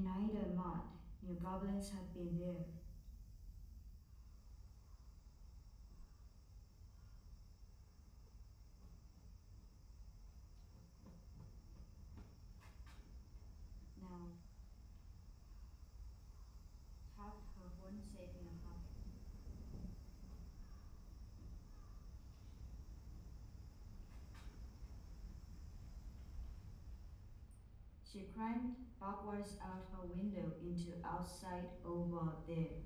and neither mud nor goblins had been there. She climbed backwards out her window into outside over there.